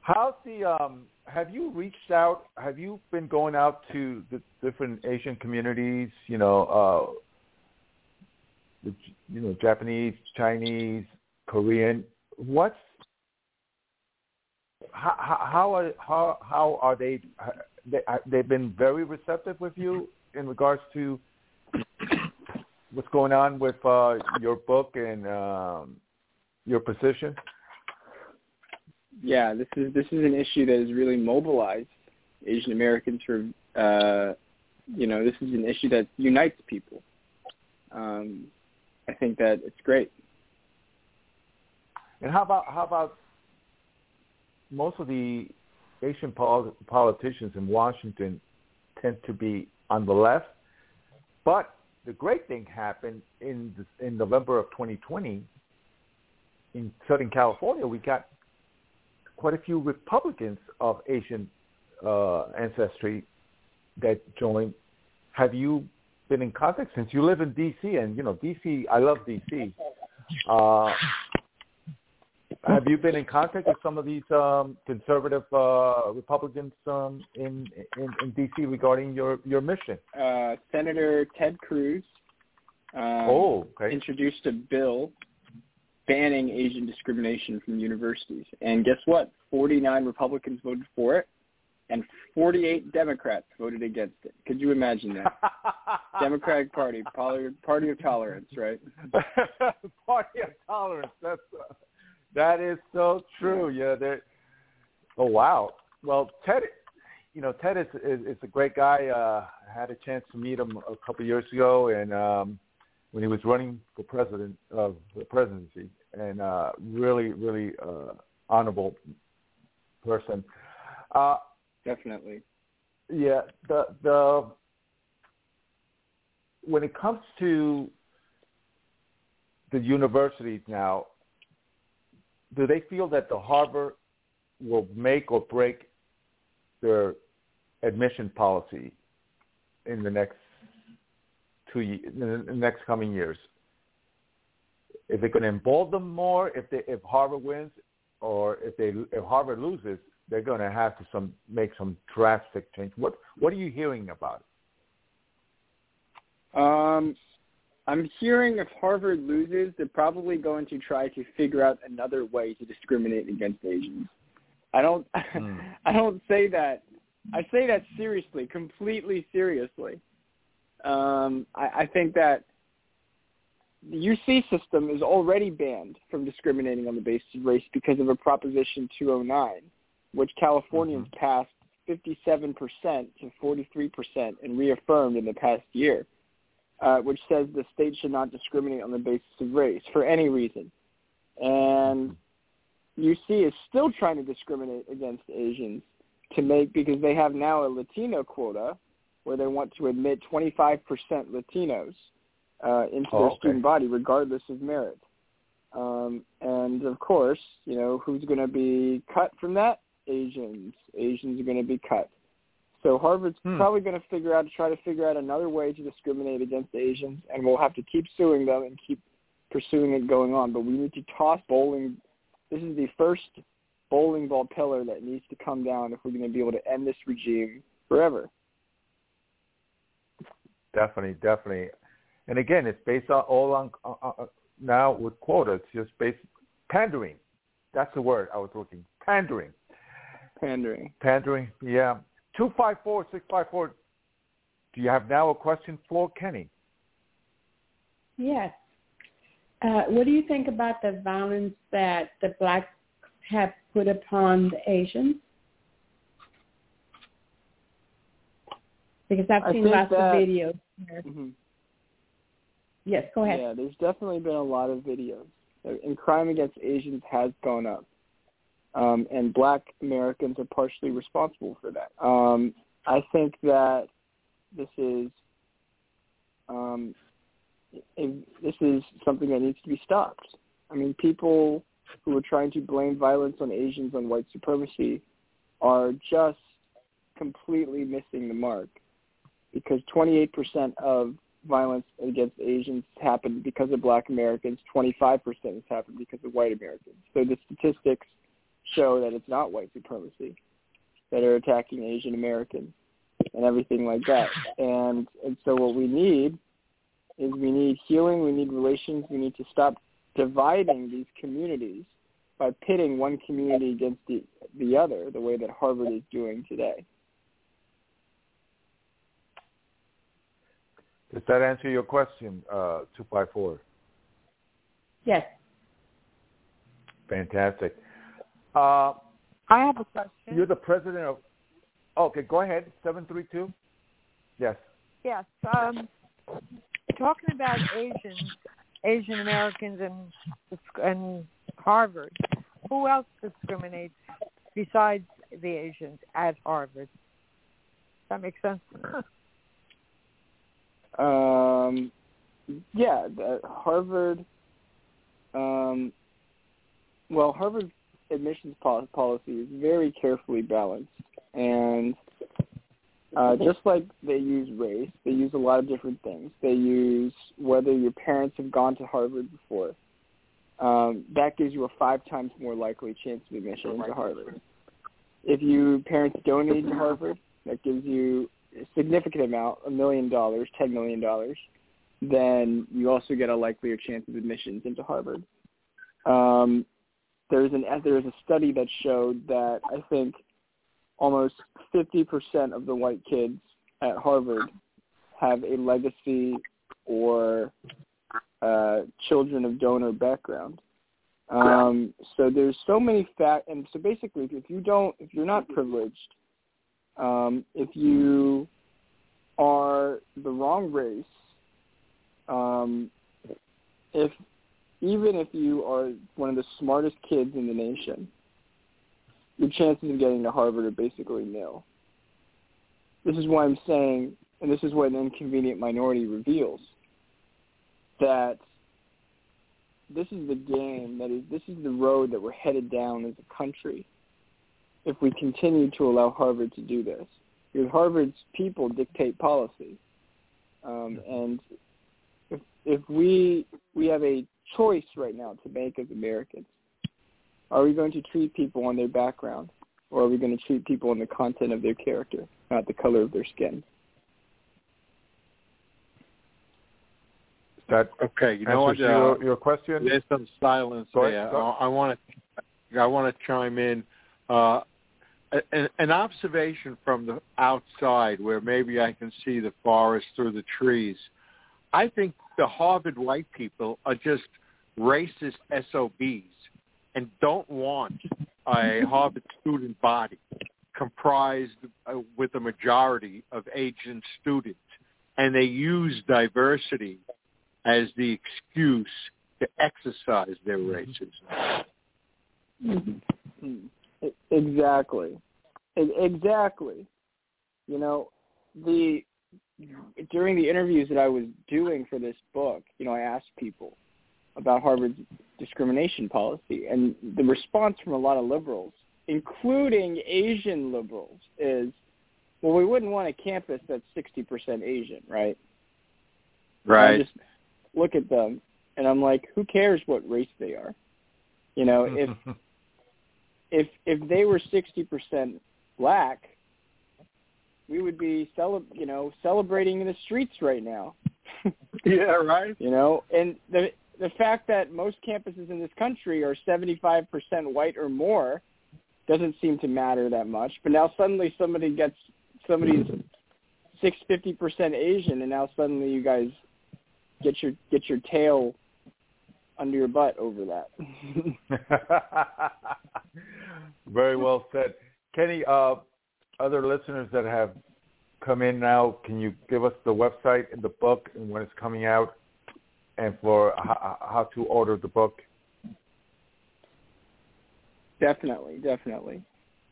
How's the um? Have you reached out? Have you been going out to the different Asian communities? You know, uh, the you know Japanese, Chinese, Korean. What's how how are how how are they? they they've been very receptive with you in regards to what's going on with uh, your book and um, your position. Yeah, this is this is an issue that has really mobilized Asian Americans for uh, you know this is an issue that unites people. Um, I think that it's great. And how about how about most of the Asian pol- politicians in Washington tend to be on the left, but the great thing happened in the, in November of 2020 in Southern California. We got quite a few Republicans of Asian uh, ancestry that joined. Have you been in contact since you live in D.C. and you know D.C. I love D.C. Uh, have you been in contact with some of these um, conservative uh, Republicans um, in, in in D.C. regarding your your mission? Uh, Senator Ted Cruz um, oh, okay. introduced a bill banning Asian discrimination from universities, and guess what? Forty nine Republicans voted for it, and 48 Democrats voted against it. Could you imagine that? [laughs] Democratic Party, party of tolerance, right? [laughs] party of tolerance. That's uh, that is so true. Yeah, they Oh wow. Well, Ted, you know Ted is is, is a great guy. Uh, I had a chance to meet him a couple of years ago, and um, when he was running for president of the presidency, and uh, really, really uh, honorable person. Uh, Definitely. Yeah, the the when it comes to the universities now, do they feel that the Harvard will make or break their admission policy in the next two in the next coming years? Is it going to involve them more if they if Harvard wins, or if they if Harvard loses, they're going to have to some make some drastic change. What what are you hearing about it? Um, I'm hearing if Harvard loses, they're probably going to try to figure out another way to discriminate against Asians. I don't [laughs] mm. I don't say that. I say that seriously, completely seriously. Um, I, I think that the UC system is already banned from discriminating on the basis of race because of a Proposition 209, which Californians mm-hmm. passed 57% to 43% and reaffirmed in the past year, uh, which says the state should not discriminate on the basis of race for any reason. And UC is still trying to discriminate against Asians to make because they have now a Latino quota where they want to admit 25% Latinos uh, into oh, their okay. student body, regardless of merit. Um, and of course, you know who's going to be cut from that? Asians. Asians are going to be cut. So Harvard's hmm. probably going to figure out to try to figure out another way to discriminate against Asians, and we'll have to keep suing them and keep pursuing it going on. But we need to toss bowling. This is the first bowling ball pillar that needs to come down if we're going to be able to end this regime forever. Definitely, definitely and again, it's based on all on uh, uh, uh now with quotas, just based pandering. That's the word I was looking. Pandering. Pandering. Pandering. Yeah. Two five four six five four. Do you have now a question for Kenny? Yes. Uh, what do you think about the violence that the blacks have put upon the Asians? Because I've seen lots that, of videos. Mm-hmm. Yes, go ahead. Yeah, there's definitely been a lot of videos, and crime against Asians has gone up, um, and Black Americans are partially responsible for that. Um, I think that this is um, this is something that needs to be stopped. I mean, people who are trying to blame violence on Asians on white supremacy are just completely missing the mark because 28% of violence against Asians happened because of black Americans. 25% has happened because of white Americans. So the statistics show that it's not white supremacy that are attacking Asian Americans and everything like that. [laughs] And and so what we need is we need healing, we need relations, we need to stop dividing these communities by pitting one community against the the other, the way that Harvard is doing today. Does that answer your question, uh, 254? Yes. Fantastic. Uh, I have a question. You're the president of. Okay, go ahead. Seven three two. Yes. Yes. Um, talking about Asians, Asian Americans, and and Harvard. Who else discriminates besides the Asians at Harvard? Does that makes sense? [laughs] Um, yeah, the Harvard. Um, well, Harvard's admissions policy is very carefully balanced, and uh, just like they use race, they use a lot of different things. They use whether your parents have gone to Harvard before. Um, that gives you a five times more likely chance of admission to Harvard. If your parents donated to Harvard, that gives you a significant amount, a million dollars, ten million dollars, then you also get a likelier chance of admissions into Harvard. Um, there's an there's a study that showed that I think almost 50% of the white kids at Harvard have a legacy or uh, children of donor background. Um, so there's so many fact, and so basically, if you don't, if you're not privileged, um, if you are the wrong race, um, if even if you are one of the smartest kids in the nation, your chances of getting to Harvard are basically nil. This is why I'm saying, and this is what an inconvenient minority reveals, that this is the game that is this is the road that we're headed down as a country if we continue to allow Harvard to do this. Because Harvard's people dictate policy. Um, and if if we we have a choice right now to make as Americans. Are we going to treat people on their background or are we going to treat people on the content of their character, not the color of their skin? That okay, you know what? answers Uh, your, your question? there's some silence Go ahead, there. I want to, I want to chime in. Uh, an, an observation from the outside, where maybe I can see the forest through the trees. I think the Harvard white people are just racist SOBs and don't want a Harvard student body comprised uh, with a majority of Asian students, and they use diversity as the excuse to exercise their racism. Mm, e- Exactly. Exactly. You know, the during the interviews that I was doing for this book, you know, I asked people about Harvard's discrimination policy, and the response from a lot of liberals, including Asian liberals, is, "Well, we wouldn't want a campus that's sixty percent Asian, right?" And I just look at them, and I'm like, "Who cares what race they are?" You know, if [laughs] if if they were sixty percent black, we would be cele- you know celebrating in the streets right now. [laughs] yeah, right. you know, and the the fact that most campuses in this country are seventy five percent white or more doesn't seem to matter that much. But now suddenly somebody gets somebody's six fifty percent Asian, and now suddenly you guys get your get your tail under your butt over that. [laughs] Very well said. Kenny, uh, other listeners that have come in now, can you give us the website and the book and when it's coming out and for how, to order the book? Definitely, definitely.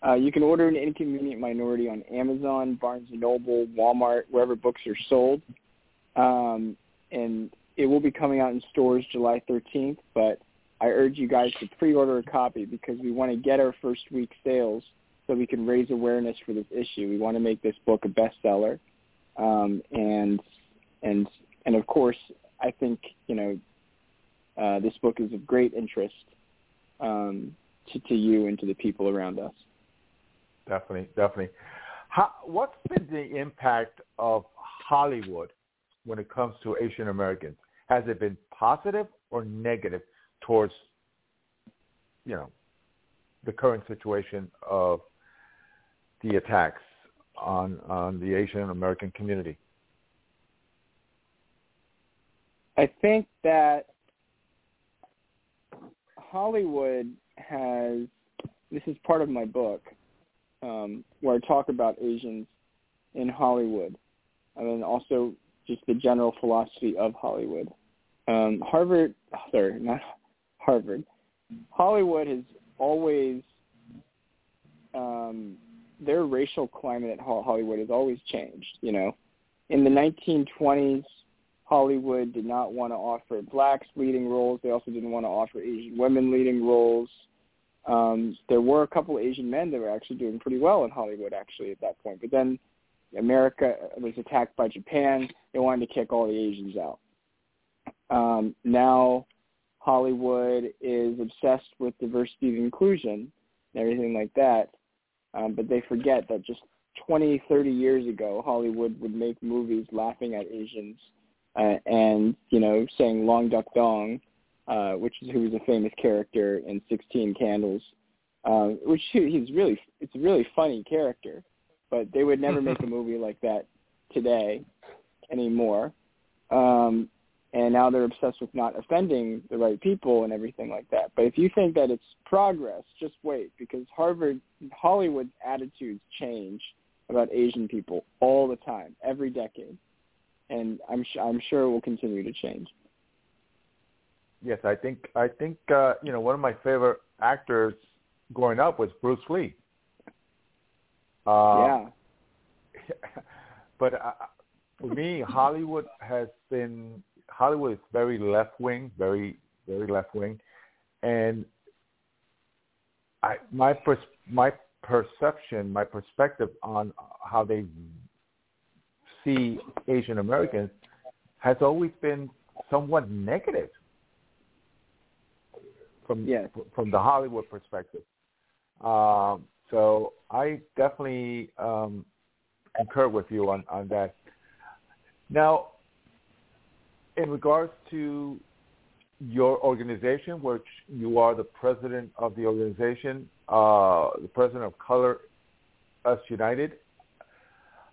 Uh, you can order an Inconvenient Minority on Amazon, Barnes Noble, Walmart, wherever books are sold, um, and it will be coming out in stores July 13th. But I urge you guys to pre-order a copy because we want to get our first week sales so we can raise awareness for this issue. We want to make this book a bestseller, um, and and and of course, I think you know uh, this book is of great interest. Um, to, to you and to the people around us. Definitely, definitely. How, what's been the impact of Hollywood when it comes to Asian Americans? Has it been positive or negative towards, you know, the current situation of the attacks on on the Asian American community? I think that Hollywood has this is part of my book um, where I talk about Asians in Hollywood, and then also just the general philosophy of Hollywood. Um, Harvard, sorry, not Harvard. Hollywood has always um, their racial climate at Hollywood has always changed. You know, in the 1920s, Hollywood did not want to offer blacks leading roles. They also didn't want to offer Asian women leading roles. Um, there were a couple Asian men that were actually doing pretty well in Hollywood actually at that point. But then America was attacked by Japan. They wanted to kick all the Asians out. Um, now Hollywood is obsessed with diversity and inclusion and everything like that. Um, but they forget that just 20, 30 years ago, Hollywood would make movies laughing at Asians uh, and, you know, saying Long Duck Dong, uh, which is who was a famous character in 16 Candles, uh, which he- he's really, it's a really funny character. But they would never make [laughs] a movie like that today anymore. Um, and now they're obsessed with not offending the right people and everything like that. But if you think that it's progress, just wait because Harvard, Hollywood attitudes change about Asian people all the time, every decade, and I'm I'm sure it will continue to change. Yes, I think I think uh, you know one of my favorite actors growing up was Bruce Lee. Uh, yeah. [laughs] but uh, for me, Hollywood has been Hollywood is very left wing, very very left wing, and I my pers- my perception, my perspective on how they see Asian Americans has always been somewhat negative from yes. from the Hollywood perspective. Um, so I definitely um, concur with you on, on that. Now, in regards to your organization, which you are the president of the organization, uh, the president of Color Us United,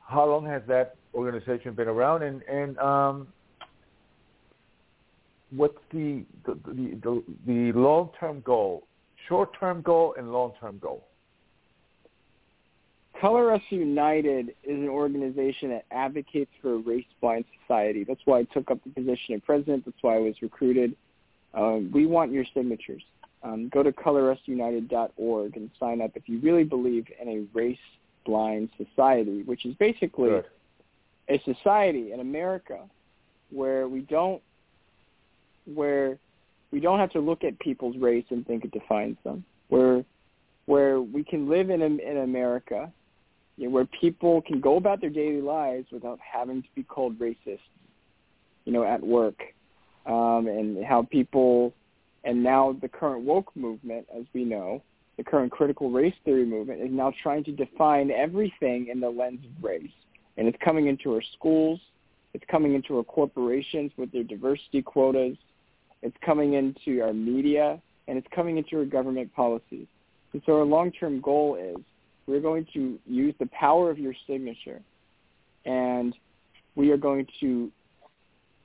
how long has that organization been around, and, and um, what's the the, the, the, the long-term goal, short-term goal, and long-term goal? Color Us United is an organization that advocates for a race-blind society. That's why I took up the position of president. That's why I was recruited. Um, we want your signatures. Um, go to colorusunited.org and sign up if you really believe in a race-blind society, which is basically Good. a society in America where we don't where we don't have to look at people's race and think it defines them. Where where we can live in in America you know, where people can go about their daily lives without having to be called racist, you know, at work, um, and how people, and now the current woke movement, as we know, the current critical race theory movement is now trying to define everything in the lens of race, and it's coming into our schools, it's coming into our corporations with their diversity quotas, it's coming into our media, and it's coming into our government policies. And so our long-term goal is we're going to use the power of your signature, and we are going to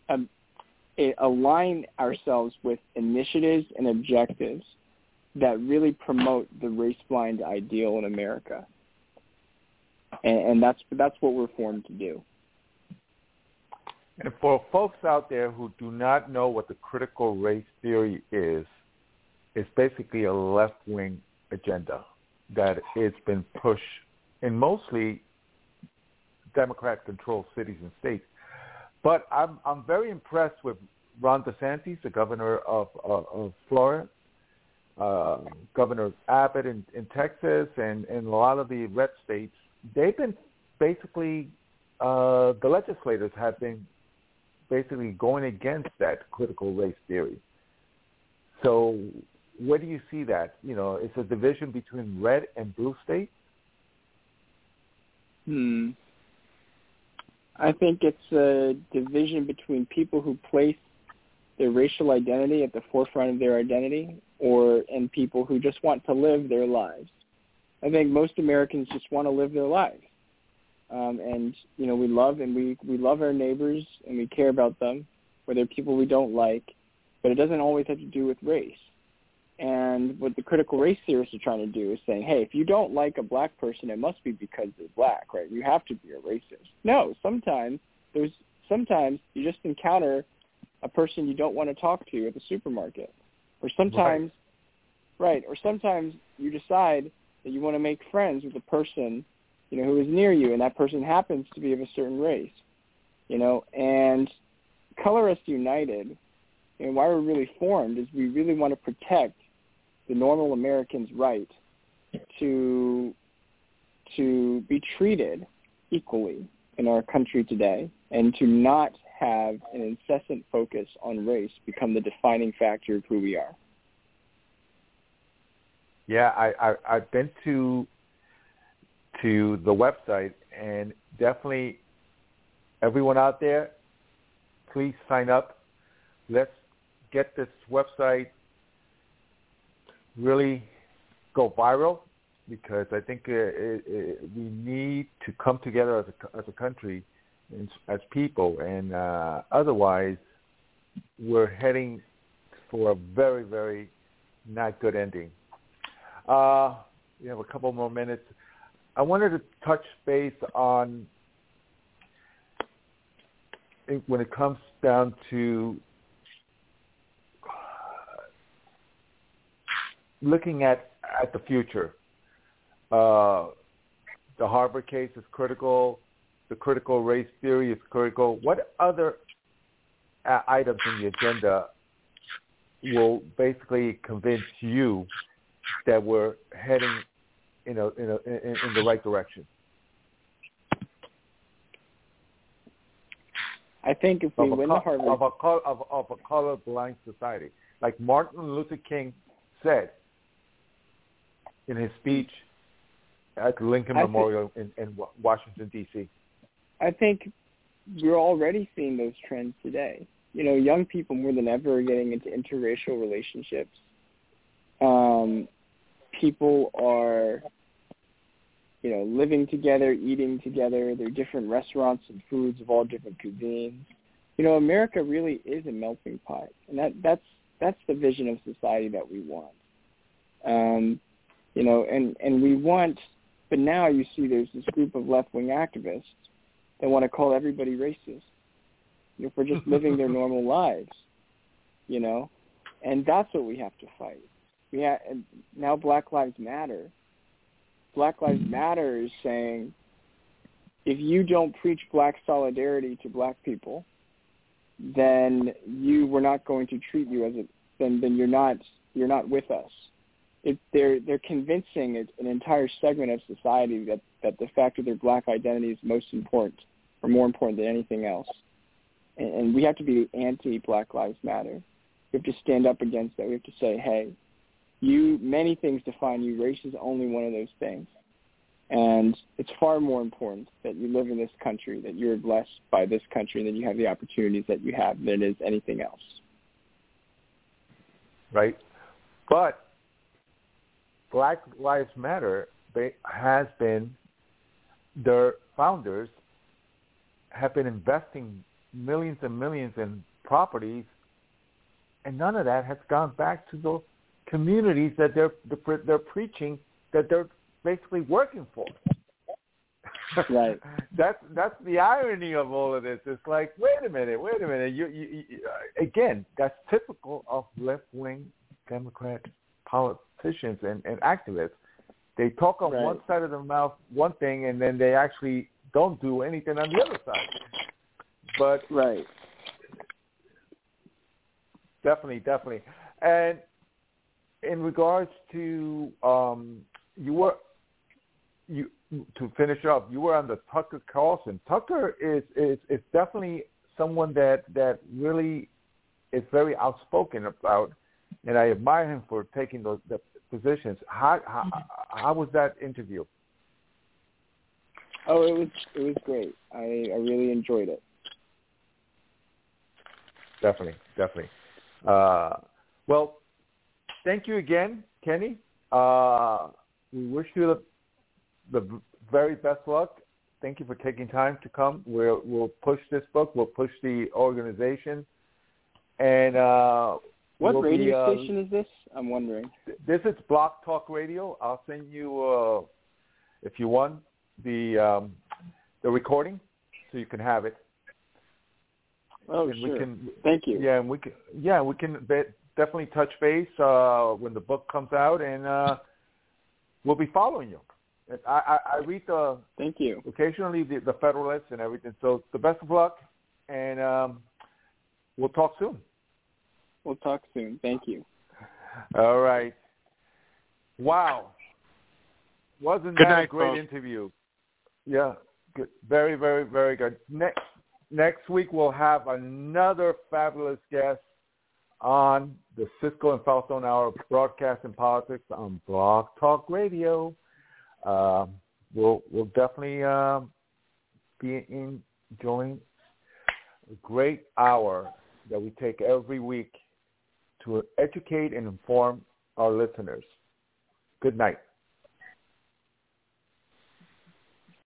um, align ourselves with initiatives and objectives that really promote the race-blind ideal in America. And, and that's that's what we're formed to do. And for folks out there who do not know what the critical race theory is, it's basically a left-wing agenda that it's been pushed in mostly Democrat-controlled cities and states. But I'm I'm very impressed with Ron DeSantis, the governor of of, of Florida, uh, Governor Abbott in, in Texas, and, and a lot of the red states. They've been basically uh, the legislators have been basically going against that critical race theory. So where do you see that? You know, it's a division between red and blue states. Hmm. I think it's a division between people who place their racial identity at the forefront of their identity or and people who just want to live their lives. I think most Americans just want to live their lives. Um, and you know, we love and we we love our neighbors and we care about them, whether people we don't like, but it doesn't always have to do with race. And what the critical race theorists are trying to do is saying, hey, if you don't like a black person, it must be because they're black, right? You have to be a racist. No, sometimes there's sometimes you just encounter a person you don't want to talk to at the supermarket, or sometimes, right, right or sometimes you decide that you want to make friends with a person, you know, who is near you, and that person happens to be of a certain race, you know, and Color Us United and why we're really formed is we really want to protect the normal American's right to to be treated equally in our country today and to not have an incessant focus on race become the defining factor of who we are. Yeah, I, I I've been to to the website and definitely everyone out there, please sign up. Let's get this website really go viral because I think uh, it, it, we need to come together as a, as a country as people, and uh, otherwise we're heading for a very, very not good ending. Uh, we have a couple more minutes. I wanted to touch base on when it comes down to looking at at the future. Uh, the Harvard case is critical. The critical race theory is critical. What other uh, items in the agenda will basically convince you that we're heading in a, in, a, in, in the right direction? I think if we win a, the Harvard of a of, of a colorblind society, like Martin Luther King said in his speech at the Lincoln I Memorial in, in Washington D.C. I think we're already seeing those trends today. You know, young people more than ever are getting into interracial relationships. Um, people are, you know, living together, eating together. There are different restaurants and foods of all different cuisines. You know, America really is a melting pot, and that that's that's the vision of society that we want. Um, you know, and and we want, but now you see there's this group of left wing activists that want to call everybody racist, you know, for just [laughs] living their normal lives, you know, and that's what we have to fight. We and now Black Lives Matter. Black Lives mm-hmm. Matter is saying, if you don't preach black solidarity to black people, then you we're not going to treat you as a then then you're not you're not with us. It, they're they're convincing an entire segment of society that that the fact of their black identity is most important or more important than anything else. And, and we have to be anti-Black Lives Matter. We have to stand up against that. We have to say, hey, you many things define you. Race is only one of those things. And it's far more important that you live in this country, that you're blessed by this country, and that you have the opportunities that you have than it is anything else. Right. But Black Lives Matter has been, their founders have been investing millions and millions in properties, and none of that has gone back to the communities that they're they're preaching that they're basically working for. Right. [laughs] that's that's the irony of all of this. It's like, wait a minute, wait a minute. You, you, you uh, again, that's typical of left wing Democrat politicians and, and activists. They talk on Right. one side of the mouth one thing, and then they actually don't do anything on the other side. But Right. definitely, definitely. And in regards to um, you were you to finish up, you were on the Tucker Carlson. Tucker is is is definitely someone that that really is very outspoken about, and I admire him for taking those the positions. How how, how was that interview? Oh, it was it was great. I I really enjoyed it. Definitely, definitely. Uh, well, thank you again, Kenny. Uh, we wish you the, the very best luck. Thank you for taking time to come. We'll, we'll push this book. We'll push the organization. And uh, What we'll radio be, uh, station is this? I'm wondering. This is Blog Talk Radio. I'll send you, uh, if you want, the um, the recording so you can have it. Oh, and sure. we can Thank you. yeah and we can yeah we can be, definitely touch base uh when the book comes out and uh we'll be following you i i, I read the Thank you. occasionally the, the federalists and everything so the best of luck and um we'll talk soon We'll talk soon. Thank you. all right wow wasn't Good that a great folks. interview yeah good very very very good next next week we'll have another fabulous guest on the Cisco and Falzon Hour of broadcasting politics on Blog Talk Radio. Um, we'll we'll definitely um, be enjoying a great hour that we take every week to educate and inform our listeners. Good night.